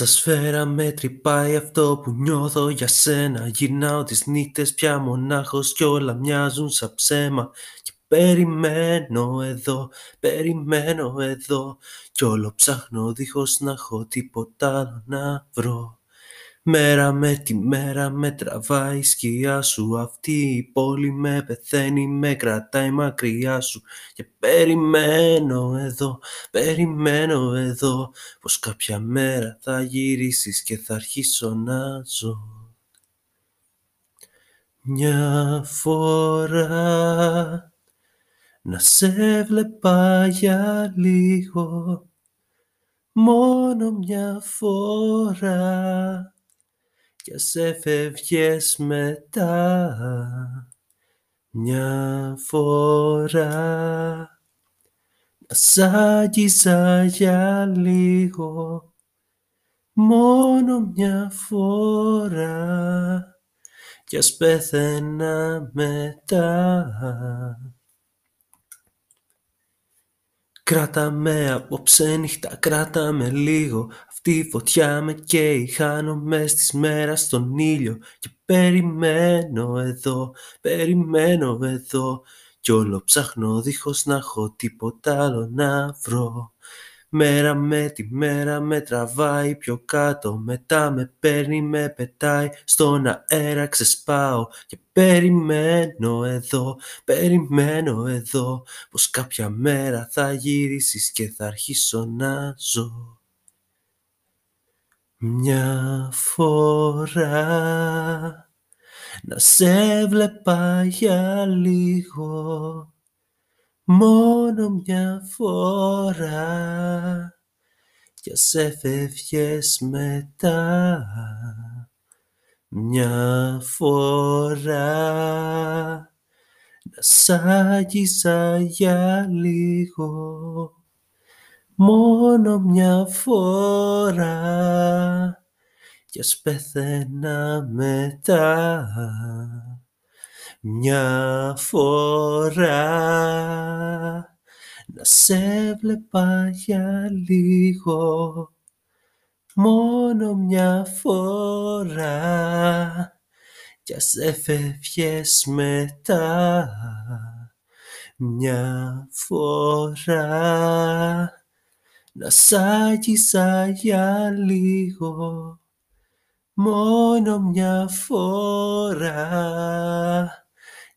Σα σφαίρα με τρυπάει αυτό που νιώθω για σένα. Γυρνάω τις νύχτες πια μονάχος κι όλα μοιάζουν σαν ψέμα. Και περιμένω εδώ, περιμένω εδώ. Κι όλο ψάχνω δίχως να έχω τίποτα άλλο να βρω Μέρα με τη μέρα με τραβάει η σκιά σου. Αυτή η πόλη με πεθαίνει, με κρατάει μακριά σου. Και περιμένω εδώ, περιμένω εδώ Πως κάποια μέρα θα γυρίσεις και θα αρχίσω να ζω. Μια φορά να σε βλέπα για λίγο. Μόνο μια φορά κι ας έφευγες μετά μια φορά. Να σ' άγγιζα για λίγο μόνο μια φορά. Κι ας πέθαινα μετά Κράτα με απόψε νύχτα, κράτα με λίγο. Αυτή η φωτιά με καίει, χάνομαι στις μέρας στον ήλιο. Και περιμένω εδώ, περιμένω εδώ. Κι όλο ψάχνω δίχως να έχω τίποτα άλλο να βρω Μέρα με τη μέρα με τραβάει πιο κάτω Μετά με παίρνει με πετάει. Στον αέρα ξεσπάω Και περιμένω εδώ, περιμένω εδώ Πως κάποια μέρα θα γυρίσεις και θα αρχίσω να ζω. Μια φορά να σε βλέπα για λίγο μόνο μια φορά. Κι ας έφευγες μετά. Μια φορά. Να σ' άγγιζα για λίγο. Μόνο μια φορά. Κι ας πέθαινα μετά μια φορά να σε βλέπα για λίγο μόνο μια φορά. Κι ας έφευγες μετά μια φορά. Να σ' άγγιζα για λίγο μόνο μια φορά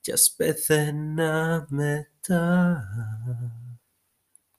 κι ας πεθαίνα μετά.